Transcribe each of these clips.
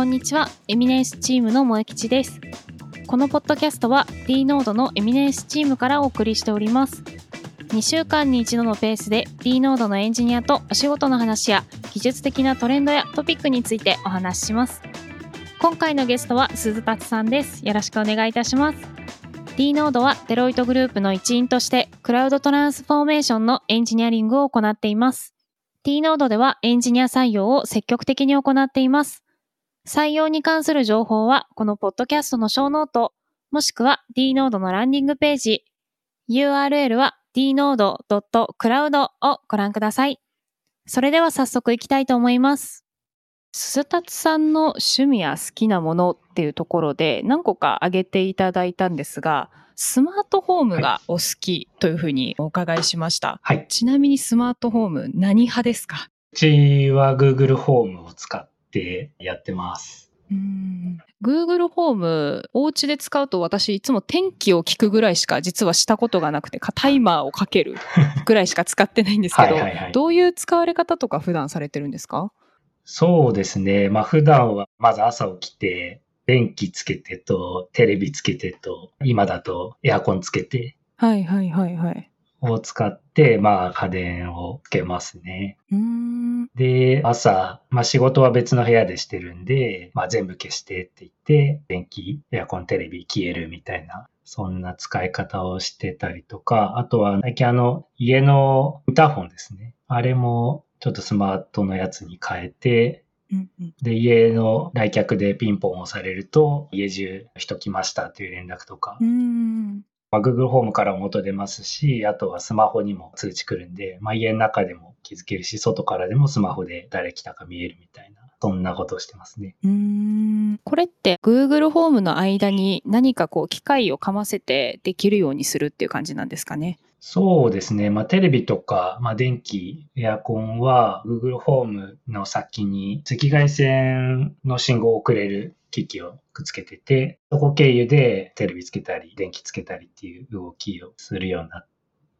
こんにちは。エミネンスチームの萌吉です。このポッドキャストは D ノードのエミネンスチームからお送りしております。2週間に一度のペースで D ノードのエンジニアとお仕事の話や技術的なトレンドやトピックについてお話しします。今回のゲストは鈴達さんです。よろしくお願いいたします。D ノードはデロイトグループの一員としてクラウドトランスフォーメーションのエンジニアリングを行っています。D ノードではエンジニア採用を積極的に行っています。採用に関する情報はこのポッドキャストのショーノート、もしくは D.Nodeのランディングページ、URL は dnode.cloud をご覧ください。それでは早速行きたいと思います。鈴達さんの趣味や好きなものっていうところで何個か挙げていただいたんですが、スマートホームがお好きというふうにお伺いしました。はい。ちなみにスマートホーム何派ですか？うちは Google ホームを使ってやってます。うーん Google ホーム、お家で使うと私いつも天気を聞くぐらいしか実はしたことがなくて、かタイマーをかける ぐらいしか使ってないんですけど、はいはいはいどういう使われ方とか普段されてるんですか？そうですね。まあ普段はまず朝起きて、電気つけてと、テレビつけてと、今だとエアコンつけてはいはいはいはい。を使って、まあ家電をつけますね。で、朝、まあ仕事は別の部屋でしてるんで、まあ全部消してって言って、電気、エアコン、テレビ消えるみたいな、そんな使い方をしてたりとか、あとは最近あの、家のインターホンですね。あれもちょっとスマートのやつに変えて、で、家の来客でピンポンを押されると、家中人来ましたという連絡とか。まあ、Google ホームからも音出ますし、あとはスマホにも通知来るんで、まあ、家の中でも気づけるし、外からでもスマホで誰来たか見えるみたいな、そんなことをしてますね。うーんこれって Google ホームの間に何かこう機械をかませてできるようにするっていう感じなんですかね？そうですね。まあ、テレビとか、まあ、電気、エアコンは Google ホームの先に赤外線の信号を送れる機器をくっつけてて、そこ経由でテレビつけたり、電気つけたりっていう動きをするようになっ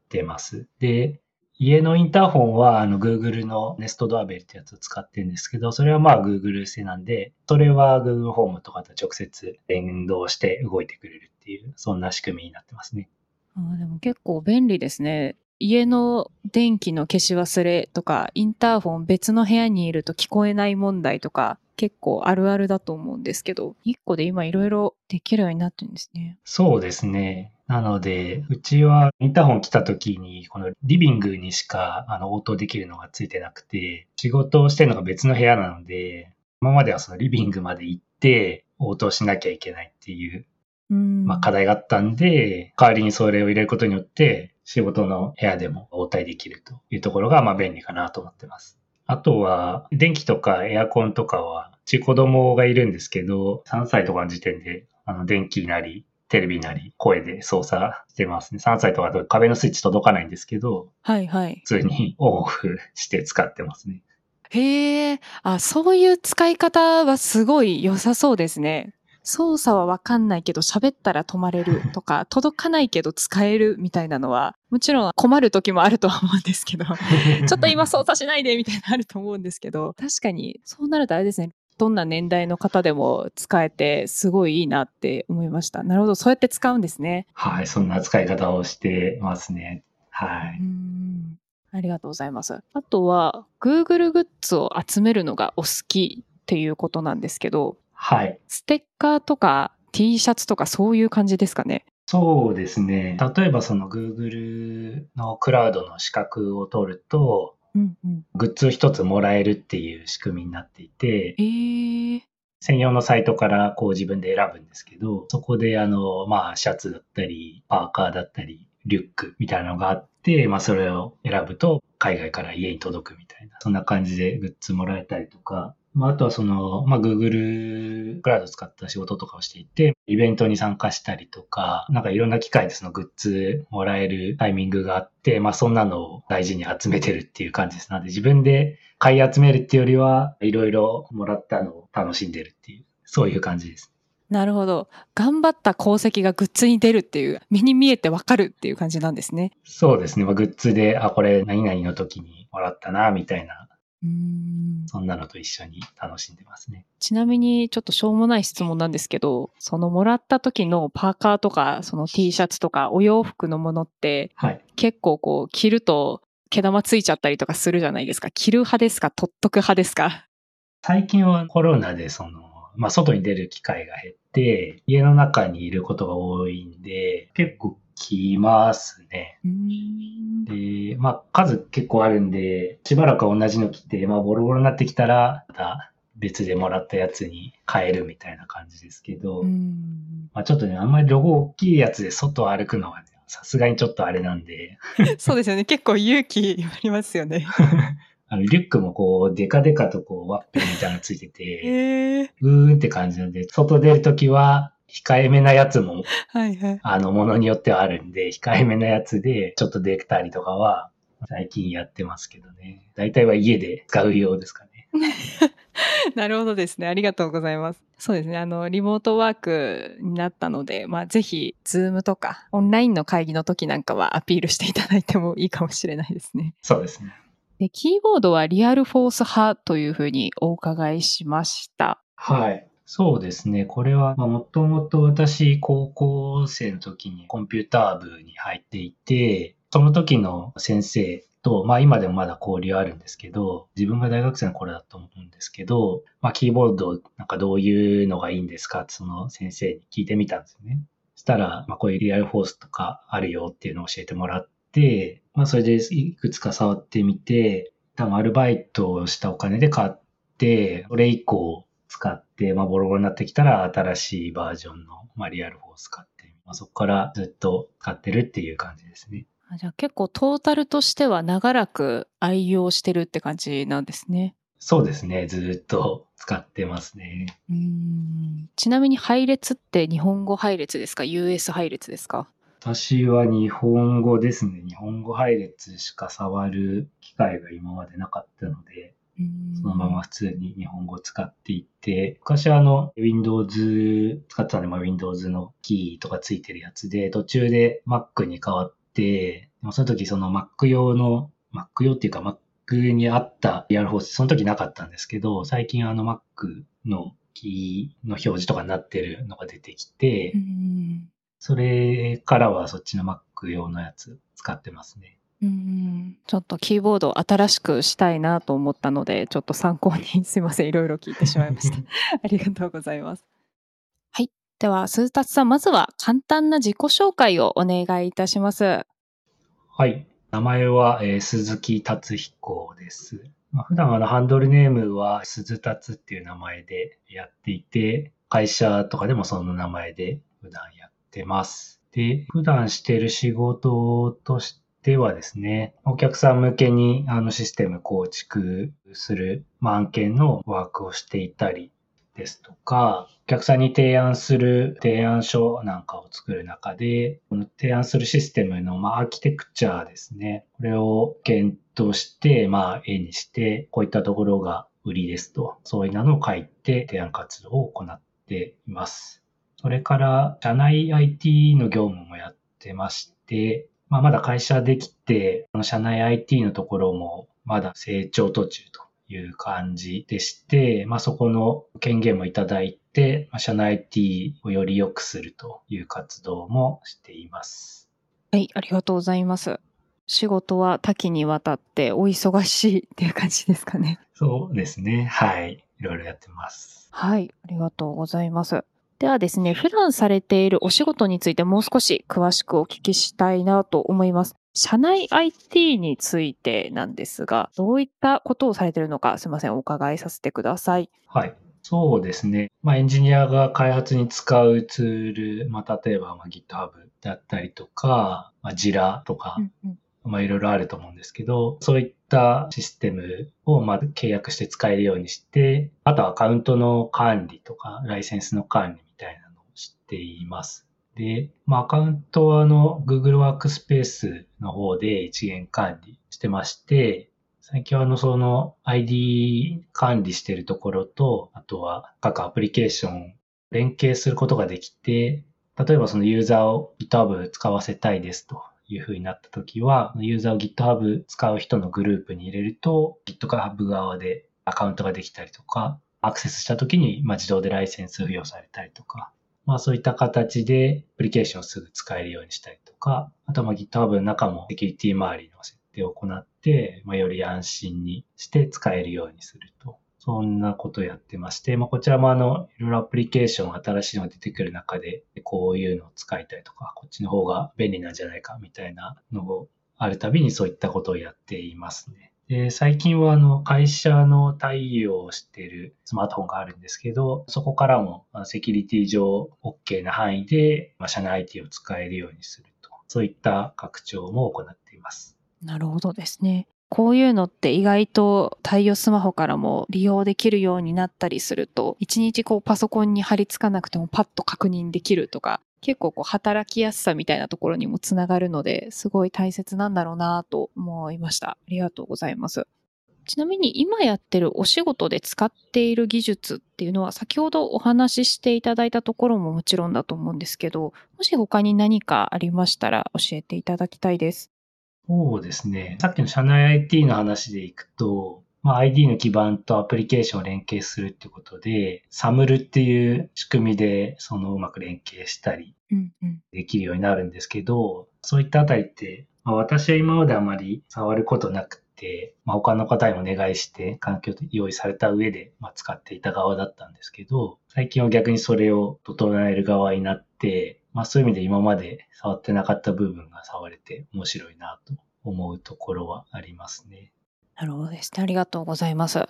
てます。で、家のインターホンはあの Google の Nest ドアベルってやつを使ってるんですけど、それはまあ Google 製なんで、それは Google ホームとかと直接連動して動いてくれるっていう、そんな仕組みになってますね。あでも結構便利ですね。家の電気の消し忘れとか、インターホン別の部屋にいると聞こえない問題とか、結構あるあるだと思うんですけど、一個で今いろいろできるようになってるんですね。そうですね。なので、うちはインターホン来た時に、このリビングにしかあの応答できるのがついてなくて、仕事をしてるのが別の部屋なので、今まではそのリビングまで行って応答しなきゃいけないっていう、うん。まあ、課題があったんで、代わりにそれを入れることによって、仕事の部屋でも応対できるというところが、まあ便利かなと思ってます。あとは、電気とかエアコンとかは、うち子供がいるんですけど、3歳とかの時点で、あの、電気なり、テレビなり、声で操作してますね。3歳とかだと壁のスイッチ届かないんですけど、はいはい。普通にオンオフして使ってますね。へえ、あ、そういう使い方はすごい良さそうですね。操作はわかんないけど喋ったら止まれる とか、届かないけど使えるみたいなのは、もちろん困る時もあるとは思うんですけど、ちょっと今操作しないでみたいなのあると思うんですけど、確かにそうなるとあれですね。どんな年代の方でも使えてすごいいいなって思いました。なるほど、そうやって使うんですね。はい、そんな使い方をしてますね。はうい。んありがとうございます。あとは、Google グッズを集めるのがお好きっていうことなんですけど、はい。ステッカーとか T シャツとかそういう感じですかね？そうですね。例えばその Google のクラウドの資格を取ると、うんうん。グッズを一つもらえるっていう仕組みになっていて、えー、専用のサイトからこう自分で選ぶんですけど、そこであの、まあ、シャツだったり、パーカーだったり、リュックみたいなのがあって、まあ、それを選ぶと海外から家に届くみたいな、そんな感じでグッズもらえたりとか、まあ、あとはその、まあ、Google クラウドを使った仕事とかをしていて、イベントに参加したりとか、なんかいろんな機会でそのグッズもらえるタイミングがあって、まあ、そんなのを大事に集めてるっていう感じです。なので自分で買い集めるっていうよりは、いろいろもらったのを楽しんでるっていう、そういう感じです。なるほど。頑張った功績がグッズに出るっていう、目に見えてわかるっていう感じなんですね。そうですね。まあ、グッズで、あ、これ何々の時にもらったな、みたいなうんそんなのと一緒に楽しんでますね。ちなみにちょっとしょうもない質問なんですけど、そのもらった時のパーカーとか、その T シャツとかお洋服のものってはい。結構こう着ると毛玉ついちゃったりとかするじゃないですか。着る派ですか取っとく派ですか？最近はコロナでその、まあ、外に出る機会が減って、家の中にいることが多いんで、結構着ますね。うんで、まあ、数結構あるんで、しばらくは同じの着て、まあ、ボロボロになってきたら、また別でもらったやつに変えるみたいな感じですけど、うんまあ、ちょっとね、あんまりロゴ大きいやつで外を歩くのはね、さすがにちょっとあれなんで、そうですよね。結構勇気ありますよね。あの、リュックもこう、デカデカとこう、ワッペンみたいなのついてて、ええうーんって感じなんで、外出るときは、控えめなやつも、はいはい。あの、ものによってはあるんで、控えめなやつで、ちょっと出たりとかは、最近やってますけどね。大体は家で使うようですかね。なるほどですね。ありがとうございます。そうですね。あの、リモートワークになったので、まあ、ぜひ、ズームとか、オンラインの会議の時なんかはアピールしていただいてもいいかもしれないですね。そうですね。で、キーボードはリアルフォース派というふうにお伺いしました。はい。そうですね。これは、まあ、もともと私、高校生の時にコンピューター部に入っていて、その時の先生と、まあ今でもまだ交流あるんですけど、自分が大学生の頃だと思うんですけど、まあキーボードなんかどういうのがいいんですか？ってその先生に聞いてみたんですよね。そしたら、まあこういうリアルフォースとかあるよっていうのを教えてもらって、まあそれでいくつか触ってみて、多分アルバイトをしたお金で買って、それ以降使って、まあボロボロになってきたら新しいバージョンの、まあ、リアルフォース買って、まあ、そこからずっと使ってるっていう感じですね。あじゃあ結構トータルとしては長らく愛用してるって感じなんですね。そうですね。ずっと使ってますね。うんちなみに配列って日本語配列ですか ?US 配列ですか？私は日本語ですね。日本語配列しか触る機会が今までなかったので、そのまま普通に日本語を使っていて、昔はあの Windows 使ってたんで、まあ、Windows のキーとかついてるやつで、途中で Mac に変わって、その時その Mac 用の、Mac 用っていうか Mac にあったリアルフォース、その時なかったんですけど、最近あの Mac のキーの表示とかになってるのが出てきて、うんそれからはそっちの Mac 用のやつ使ってますね。うんちょっとキーボードを新しくしたいなと思ったので、ちょっと参考にすいません。いろいろ聞いてしまいました。ありがとうございます。はい。では、鈴達さん、まずは簡単な自己紹介をお願いいたします。はい。名前は、えー鈴木達彦です。まあ、普段あのハンドルネームは鈴達っていう名前でやっていて、会社とかでもその名前で普段やってます。で、普段している仕事としてはですね、お客さん向けにあのシステム構築する、まあ、案件のワークをしていたりですとか、お客さんに提案する提案書なんかを作る中で、この提案するシステムの、まあ、アーキテクチャですね。これを検討して、まあ、絵にして、こういったところが売りですと、そういうのを書いて提案活動を行っています。それから、社内 IT の業務もやってまして、まあ、まだ会社できて、社内 IT のところもまだ成長途中という感じでして、まあ、そこの権限もいただいて、まあ、社内 IT をより良くするという活動もしています。はい、ありがとうございます。仕事は多岐にわたってお忙しいっていう感じですかね。そうですね。はい。いろいろやってます。はい、ありがとうございます。ではですね、普段されているお仕事についてもう少し詳しくお聞きしたいなと思います。社内 IT についてなんですが、どういったことをされているのか、すみません、お伺いさせてください。はい。そうですね。まあ、エンジニアが開発に使うツール、まあ、例えば、まあ、GitHub だったりとか、まあ、Jira とか、まあ、いろいろあると思うんですけど、そういったシステムをまあ契約して使えるようにして、あとはアカウントの管理とか、ライセンスの管理みています。で、まあ、アカウントはあの Google ワークスペースの方で一元管理してまして、最近はあのその ID 管理してるところと、あとは各アプリケーション連携することができて、例えばそのユーザーを GitHub 使わせたいですというふうになったときは、ユーザーを GitHub 使う人のグループに入れると、GitHub 側でアカウントができたりとか、アクセスしたときに、ま、自動でライセンス付与されたりとか、まあそういった形でアプリケーションをすぐ使えるようにしたりとか、あとはまあ GitHub の中もセキュリティ周りの設定を行って、まあ、より安心にして使えるようにすると。そんなことをやってまして、まあ、こちらもあの、いろいろアプリケーション新しいのが出てくる中で、こういうのを使いたいとか、こっちの方が便利なんじゃないかみたいなのをあるたびにそういったことをやっていますね。で最近はあの会社の対応してるスマートフォンがあるんですけど、そこからもセキュリティ上 OK な範囲で、社内 IT を使えるようにすると、そういった拡張も行っています。なるほどですね。こういうのって意外と対応スマホからも利用できるようになったりすると、一日こうパソコンに貼り付かなくてもパッと確認できるとか、結構こう働きやすさみたいなところにもつながるので、すごい大切なんだろうなと思いました。ありがとうございます。ちなみに今やってるお仕事で使っている技術っていうのは先ほどお話ししていただいたところももちろんだと思うんですけど、もし他に何かありましたら教えていただきたいです。そうですね。さっきの社内 IT の話でいくと、まあ、ID の基盤とアプリケーションを連携するってことで、サムルっていう仕組みでそのうまく連携したりできるようになるんですけど、うんうん、そういったあたりって、まあ、私は今まであまり触ることなくて、まあ、他の方にお願いして環境用意された上で、まあ、使っていた側だったんですけど、最近は逆にそれを整える側になって、まあ、そういう意味で今まで触ってなかった部分が触れて面白いなと思うところはありますね。なるほどですね。ありがとうございます。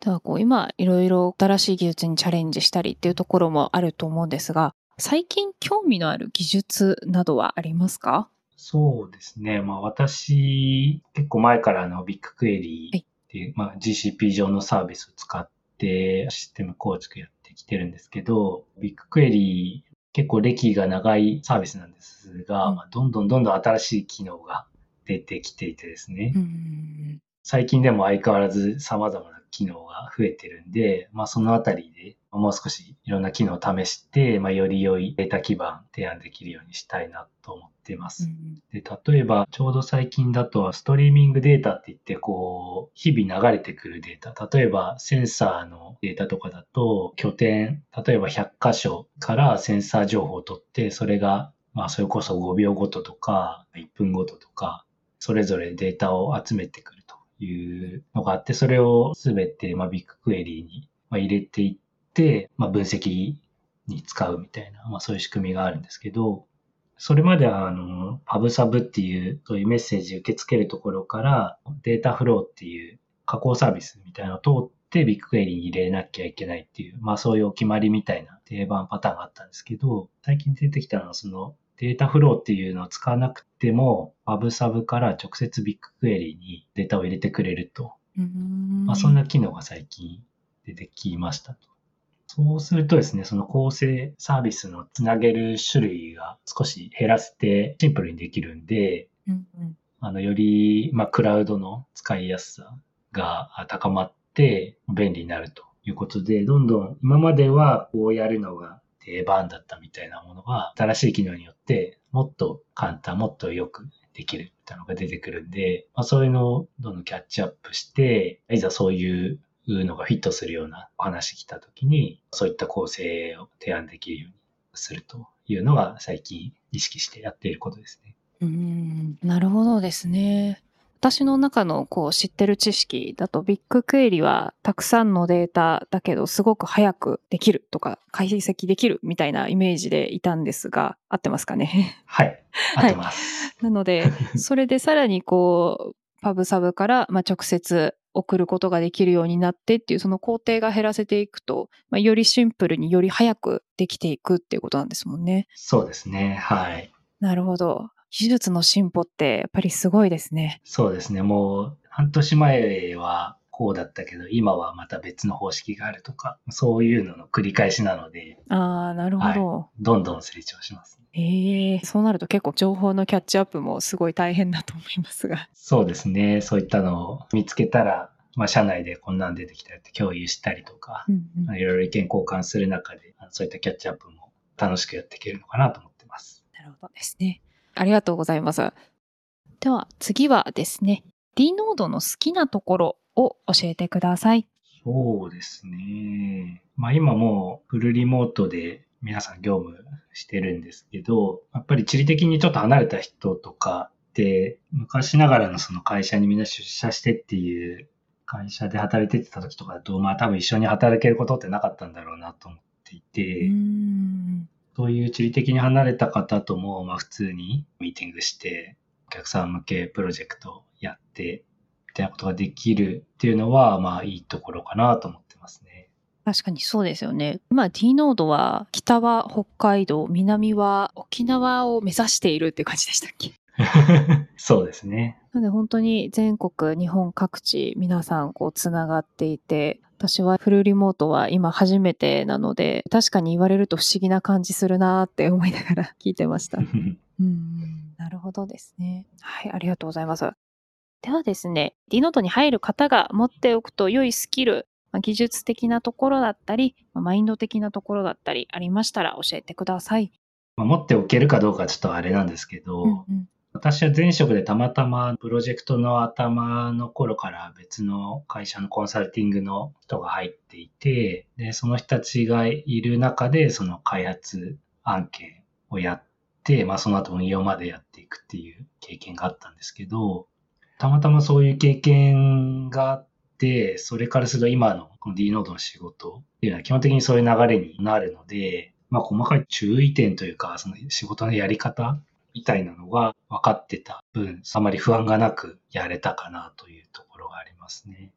ではこう今いろいろ新しい技術にチャレンジしたりっていうところもあると思うんですが、最近興味のある技術などはありますか？そうですね。まあ私、結構前からのビッグクエリーっていう、はい、まあ GCP 上のサービスを使ってシステム構築やってきてるんですけど、ビッグクエリー結構歴が長いサービスなんですが、うん、まあ、どんどんどんどん新しい機能が出てきていてですね。最近でも相変わらず様々な機能が増えてるんで、まあそのあたりでもう少しいろんな機能を試して、まあより良いデータ基盤提案できるようにしたいなと思っています。で例えばちょうど最近だとストリーミングデータって言ってこう日々流れてくるデータ、例えばセンサーのデータとかだと拠点、例えば100箇所からセンサー情報を取って、それがまあそれこそ5秒ごととか1分ごととかそれぞれデータを集めてくる。というのがあって、それをすべて、まあ、 BigQuery に入れていって、まあ、分析に使うみたいな、まあ、そういう仕組みがあるんですけど、それまでは、あの、 Pub/Sub っていう、そういうメッセージ受け付けるところから、 Dataflow っていう加工サービスみたいなのを通って BigQuery に入れなきゃいけないっていう、まあそういうお決まりみたいな定番パターンがあったんですけど、最近出てきたのはその Dataflow っていうのを使わなくても、 Pub/Sub から直接 BigQuery にデータを入れてくれると。まあ、そんな機能が最近出てきましたと。そうするとですね、その構成サービスのつなげる種類が少し減らせてシンプルにできるんで、うんうん、あのより、まあ、クラウドの使いやすさが高まって便利になるということで、どんどん今まではこうやるのが定番だったみたいなものが、新しい機能によって、もっと簡単、もっとよくできるみたいなのが出てくるんで、まあ、そういうのをどんどんキャッチアップして、いざそういうのがフィットするようなお話来た時に、そういった構成を提案できるようにするというのが最近意識してやっていることですね。うん、なるほどですね。私の中のこう知ってる知識だとビッグクエリはたくさんのデータだけどすごく早くできるとか解析できるみたいなイメージでいたんですが合ってますかね？はい。合ってます。はい、なのでそれでさらにこうパブサブからまあ直接送ることができるようになってっていうその工程が減らせていくと、まあ、よりシンプルにより早くできていくっていうことなんですもんね。そうですね。はい。なるほど。技術の進歩ってやっぱりすごいですね。そうですね。もう半年前はこうだったけど、今はまた別の方式があるとか、そういうのの繰り返しなので。ああ、なるほど、はい、どんどん成長します。ええー、そうなると結構情報のキャッチアップもすごい大変だと思いますが。そうですね。そういったのを見つけたら、まあ、社内でこんなん出てきたって共有したりとか、うんうん、いろいろ意見交換する中で、そういったキャッチアップも楽しくやっていけるのかなと思ってます。なるほどですね。ありがとうございます。では次はですね、D ノードの好きなところを教えてください。そうですね。まあ今もうフルリモートで皆さん業務してるんですけど、やっぱり地理的にちょっと離れた人とかって、昔ながらのその会社にみんな出社してっていう会社で働いてた時とかだと、まあ多分一緒に働けることってなかったんだろうなと思っていて、ん。そういう地理的に離れた方とも、まあ普通にミーティングして、お客さん向けプロジェクトやって、みたいなことができるっていうのは、まあいいところかなと思ってますね。確かにそうですよね。今 D ノードは北は北海道、南は沖縄を目指しているっていう感じでしたっけ？そうですね。なので本当に全国、日本各地皆さんこうつながっていて、私はフルリモートは今初めてなので、確かに言われると不思議な感じするなーって思いながら聞いてました。うん、なるほどですね。はい、ありがとうございます。ではですね、D ノートに入る方が持っておくと良いスキル、まあ技術的なところだったり、まあマインド的なところだったりありましたら教えてください。まあ持っておけるかどうかはちょっとあれなんですけど、うんうん私は前職でたまたまプロジェクトの頭の頃から別の会社のコンサルティングの人が入っていて、で、その人たちがいる中でその開発案件をやって、まあその後運用までやっていくっていう経験があったんですけど、たまたまそういう経験があって、それからすると今のこの D ノードの仕事っていうのは基本的にそういう流れになるので、まあ細かい注意点というか、その仕事のやり方みたいなのが分かってた分、あまり不安がなくやれたかなというところがありますね。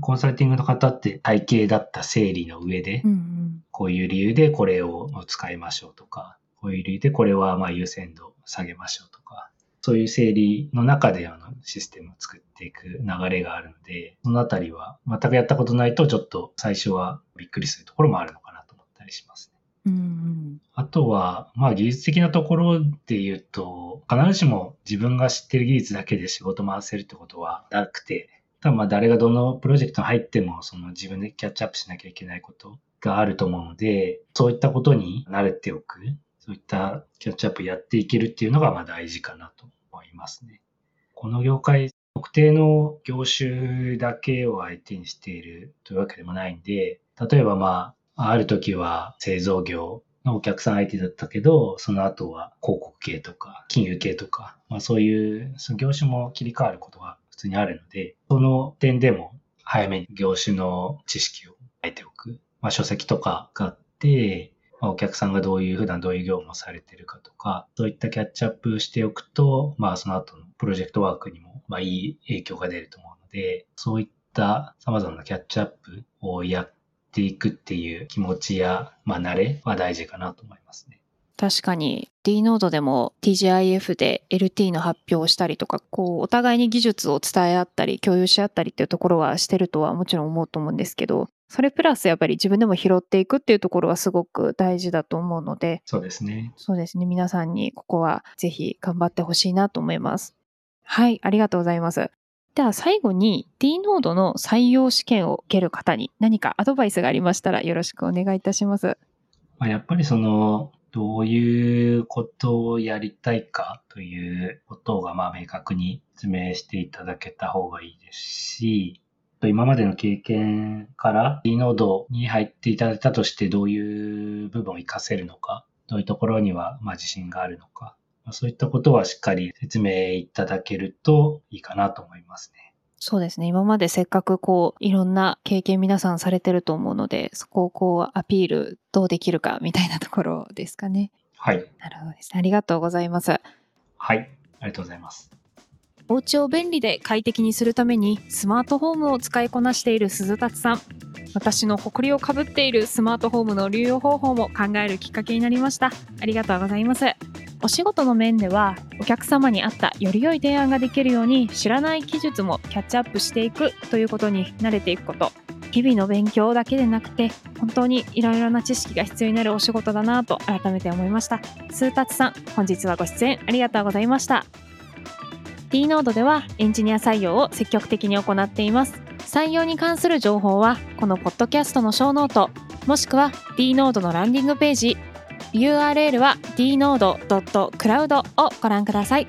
コンサルティングの方って体系だった整理の上でう、んこういう理由でこれを使いましょうとか、こういう理由でこれはまあ優先度下げましょうとか、そういう整理の中であのシステムを作っていく流れがあるので、そのあたりは全くやったことないとちょっと最初はびっくりするところもあるのかなと思ったりしますね。うんうんあとは、まあ技術的なところで言うと、必ずしも自分が知ってる技術だけで仕事回せるってことはなくて、ただまあ誰がどのプロジェクトに入っても、その自分でキャッチアップしなきゃいけないことがあると思うので、そういったことに慣れておく、そういったキャッチアップやっていけるっていうのがまあ大事かなと思いますね。この業界、特定の業種だけを相手にしているというわけでもないんで、例えばまあ、ある時は製造業のお客さん相手だったけど、その後は広告系とか金融系とか、まあそういうその業種も切り替わることが普通にあるので、その点でも早めに業種の知識を得ておく。まあ書籍とかがあって、まあお客さんがどういう、普段どういう業務をされてるかとか、そういったキャッチアップしておくと、まあその後のプロジェクトワークにも、まあいい影響が出ると思うので、そういった様々なキャッチアップをやっていくっていう気持ちや、まあ慣れは大事かなと思いますね。確かに D ノードでも TGIF で LT の発表をしたりとか、こう、お互いに技術を伝え合ったり、共有し合ったりっていうところはしてるとはもちろん思うと思うんですけど、それプラスやっぱり自分でも拾っていくっていうところはすごく大事だと思うので、そうですね。そうですね。皆さんにここはぜひ頑張ってほしいなと思います。はい、ありがとうございます。では最後に D ノードの採用試験を受ける方に何かアドバイスがありましたらよろしくお願いいたします。まあ、やっぱりその、どういうことをやりたいかということが、まあ、明確に説明していただけた方がいいですし、今までの経験から D ノードに入っていただいたとしてどういう部分を活かせるのか、どういうところにはまあ自信があるのか、そういったことはしっかり説明いただけるといいかなと思いますね。そうですね。今までせっかくこう、いろんな経験皆さんされてると思うので、そこをこう、アピールどうできるかみたいなところですかね。はい。なるほどですね。ありがとうございます。はい。ありがとうございます。お家を便利で快適にするためにスマートホームを使いこなしている鈴達さん。私の誇りをかぶっているスマートホームの流用方法も考えるきっかけになりました。ありがとうございます。お仕事の面ではお客様に合ったより良い提案ができるように知らない技術もキャッチアップしていくということに慣れていくこと。日々の勉強だけでなくて本当にいろいろな知識が必要になるお仕事だなと改めて思いました。 suzutatsuさん、本日はご出演ありがとうございました。D ノードではエンジニア採用を積極的に行っています。採用に関する情報はこのポッドキャストのショーノート、もしくは D ノードのランディングページ、URL は dnode.cloud をご覧ください。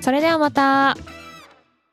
それではまた。